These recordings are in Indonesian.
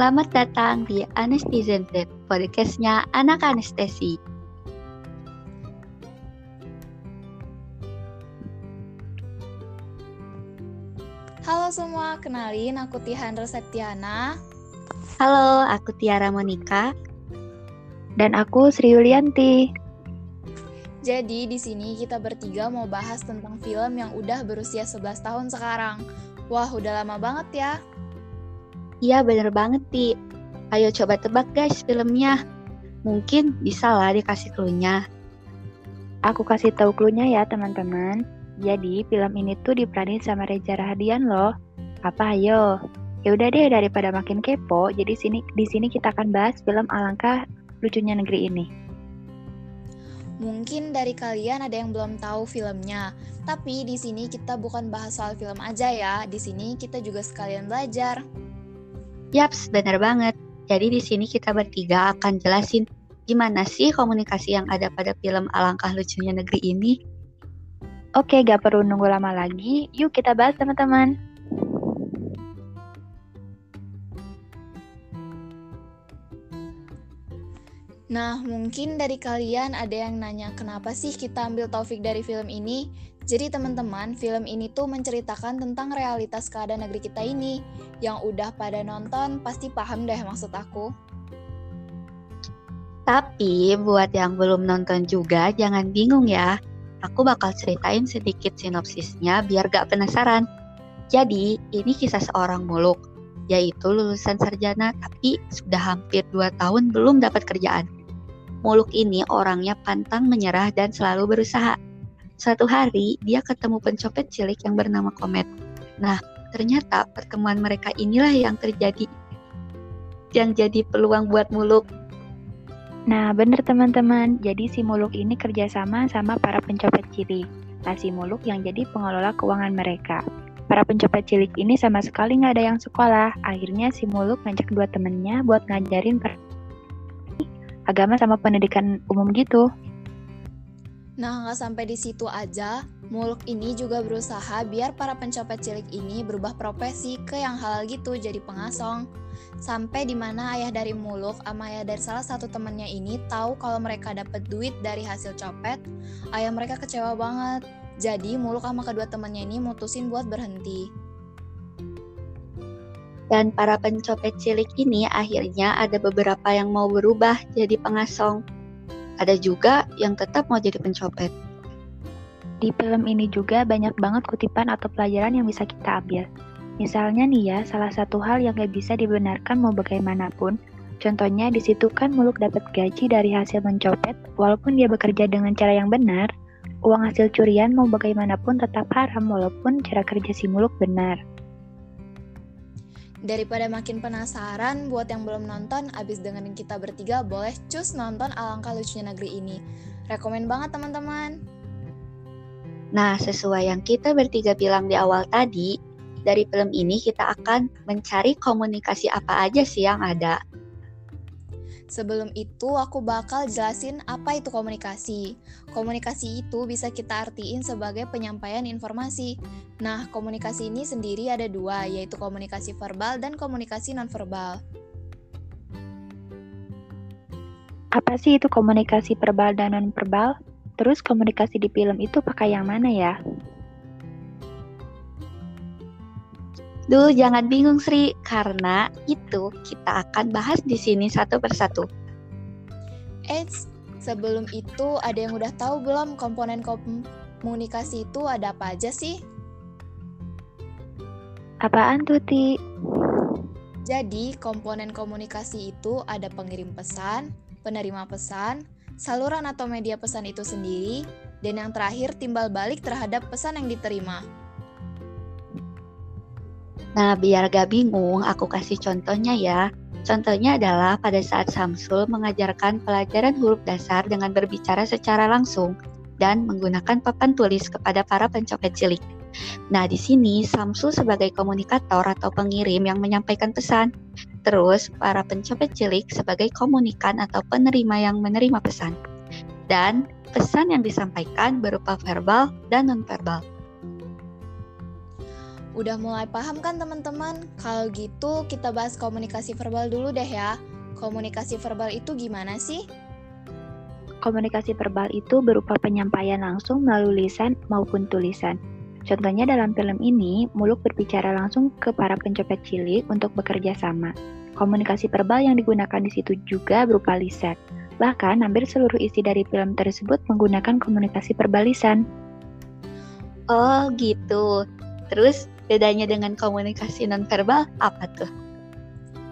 Selamat datang di Anestesian Z, podcastnya anak anestesi. Halo semua, kenalin aku Tihan Reseptiana. Halo, aku Tiara Monika. Dan aku Sri Yulianti. Jadi di sini kita bertiga mau bahas tentang film yang udah berusia 11 tahun sekarang. Wah, udah lama banget ya. Iya bener banget, Ti. Ayo coba tebak guys filmnya. Mungkin bisa lah dikasih clue-nya. Aku kasih tahu clue-nya ya teman-teman. Jadi film ini tuh diperanin sama Reza Rahadian loh. Apa ayo? Ya udah deh daripada makin kepo, jadi sini di sini kita akan bahas film Alangkah Lucunya Negeri ini. Mungkin dari kalian ada yang belum tahu filmnya, tapi di sini kita bukan bahas soal film aja ya. Di sini kita juga sekalian belajar. Yaps, bener banget. Jadi di sini kita bertiga akan jelasin gimana sih komunikasi yang ada pada film Alangkah Lucunya Negeri ini. Oke, gak perlu nunggu lama lagi. Yuk kita bahas teman-teman. Nah, mungkin dari kalian ada yang nanya kenapa sih kita ambil topik dari film ini? Jadi teman-teman, film ini tuh menceritakan tentang realitas keadaan negeri kita ini. Yang udah pada nonton pasti paham deh maksud aku. Tapi buat yang belum nonton juga jangan bingung ya. Aku bakal ceritain sedikit sinopsisnya biar gak penasaran. Jadi, ini kisah seorang muluk, yaitu lulusan sarjana tapi sudah hampir 2 tahun belum dapat kerjaan. Muluk ini orangnya pantang menyerah dan selalu berusaha. Suatu hari, dia ketemu pencopet cilik yang bernama Komet. Nah, ternyata pertemuan mereka inilah yang terjadi yang jadi peluang buat Muluk. Nah, bener teman-teman. Jadi si Muluk ini kerjasama sama para pencopet cilik. Nah, si Muluk yang jadi pengelola keuangan mereka. Para pencopet cilik ini sama sekali nggak ada yang sekolah. Akhirnya si Muluk ngajak dua temennya buat ngajarin agama sama pendidikan umum gitu. Nah, nggak sampai di situ aja, Muluk ini juga berusaha biar para pencopet cilik ini berubah profesi ke yang halal gitu, jadi pengasong. Sampai di mana ayah dari Muluk sama ayah dari salah satu temennya ini tahu kalau mereka dapat duit dari hasil copet, ayah mereka kecewa banget. Jadi Muluk sama kedua temannya ini mutusin buat berhenti. Dan para pencopet cilik ini akhirnya ada beberapa yang mau berubah jadi pengasong. Ada juga yang tetap mau jadi pencopet. Di film ini juga banyak banget kutipan atau pelajaran yang bisa kita ambil. Misalnya nih ya, salah satu hal yang gak bisa dibenarkan mau bagaimanapun, contohnya di situ kan Muluk dapat gaji dari hasil mencopet, walaupun dia bekerja dengan cara yang benar, uang hasil curian mau bagaimanapun tetap haram walaupun cara kerja si Muluk benar. Daripada makin penasaran, buat yang belum nonton, abis dengerin kita bertiga, boleh cus nonton Alangkah Lucunya Negeri ini. Rekomen banget teman-teman. Nah, sesuai yang kita bertiga bilang di awal tadi, dari film ini kita akan mencari komunikasi apa aja sih yang ada. Sebelum itu, aku bakal jelasin apa itu komunikasi. Komunikasi itu bisa kita artiin sebagai penyampaian informasi. Nah, komunikasi ini sendiri ada dua, yaitu komunikasi verbal dan komunikasi nonverbal. Apa sih itu komunikasi verbal dan nonverbal? Terus komunikasi di film itu pakai yang mana ya? Duh, jangan bingung Sri, karena itu kita akan bahas di sini satu persatu. Eits, sebelum itu ada yang udah tahu belum komponen komunikasi itu ada apa aja sih? Apaan tuh, Ti? Jadi, komponen komunikasi itu ada pengirim pesan, penerima pesan, saluran atau media pesan itu sendiri, dan yang terakhir timbal balik terhadap pesan yang diterima. Nah, biar gak bingung, aku kasih contohnya ya. Contohnya adalah pada saat Samsul mengajarkan pelajaran huruf dasar dengan berbicara secara langsung dan menggunakan papan tulis kepada para pencopet cilik. Nah, di sini Samsul sebagai komunikator atau pengirim yang menyampaikan pesan. Terus, para pencopet cilik sebagai komunikan atau penerima yang menerima pesan. Dan pesan yang disampaikan berupa verbal dan nonverbal. Udah mulai paham kan teman-teman? Kalau gitu kita bahas komunikasi verbal dulu deh ya. Komunikasi verbal itu gimana sih? Komunikasi verbal itu berupa penyampaian langsung melalui lisan maupun tulisan. Contohnya dalam film ini, Muluk berbicara langsung ke para pencopet cilik untuk bekerja sama. Komunikasi verbal yang digunakan di situ juga berupa lisan. Bahkan, hampir seluruh isi dari film tersebut menggunakan komunikasi verbal lisan. Oh gitu. Terus bedanya dengan komunikasi nonverbal apa tuh?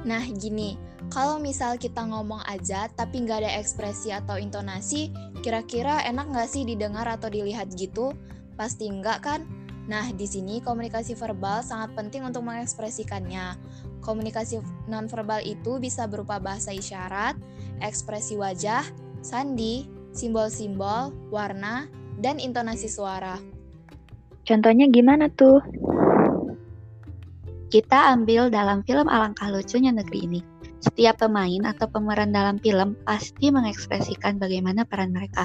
Nah gini, kalau misal kita ngomong aja tapi nggak ada ekspresi atau intonasi, kira-kira enak nggak sih didengar atau dilihat gitu? Pasti enggak kan? Nah, di sini komunikasi verbal sangat penting untuk mengekspresikannya. Komunikasi nonverbal itu bisa berupa bahasa isyarat, ekspresi wajah, sandi, simbol-simbol, warna, dan intonasi suara. Contohnya gimana tuh? Kita ambil dalam film Alangkah Lucunya Negeri ini. Setiap pemain atau pemeran dalam film pasti mengekspresikan bagaimana peran mereka.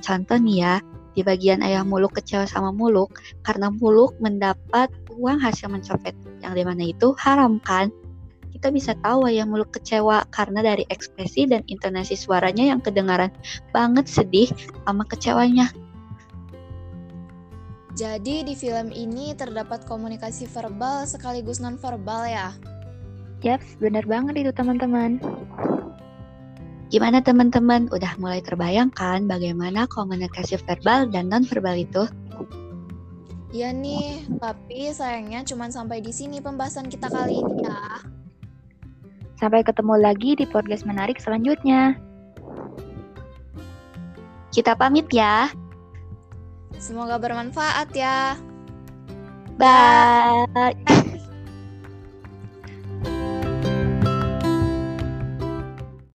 Contoh nih ya, di bagian ayah muluk kecewa sama muluk karena muluk mendapat uang hasil mencopet yang di mana itu haram kan kita bisa tahu ayah muluk kecewa karena dari ekspresi dan intonasi suaranya yang kedengaran banget sedih sama kecewanya jadi di film ini terdapat komunikasi verbal sekaligus non-verbal ya? Yaps, benar banget itu teman-teman. Gimana teman-teman? Udah mulai terbayangkan bagaimana komunikasi verbal dan non-verbal itu? Ya nih, tapi sayangnya cuma sampai di sini pembahasan kita kali ini ya. Sampai ketemu lagi di podcast menarik selanjutnya. Kita pamit ya. Semoga bermanfaat ya. Bye.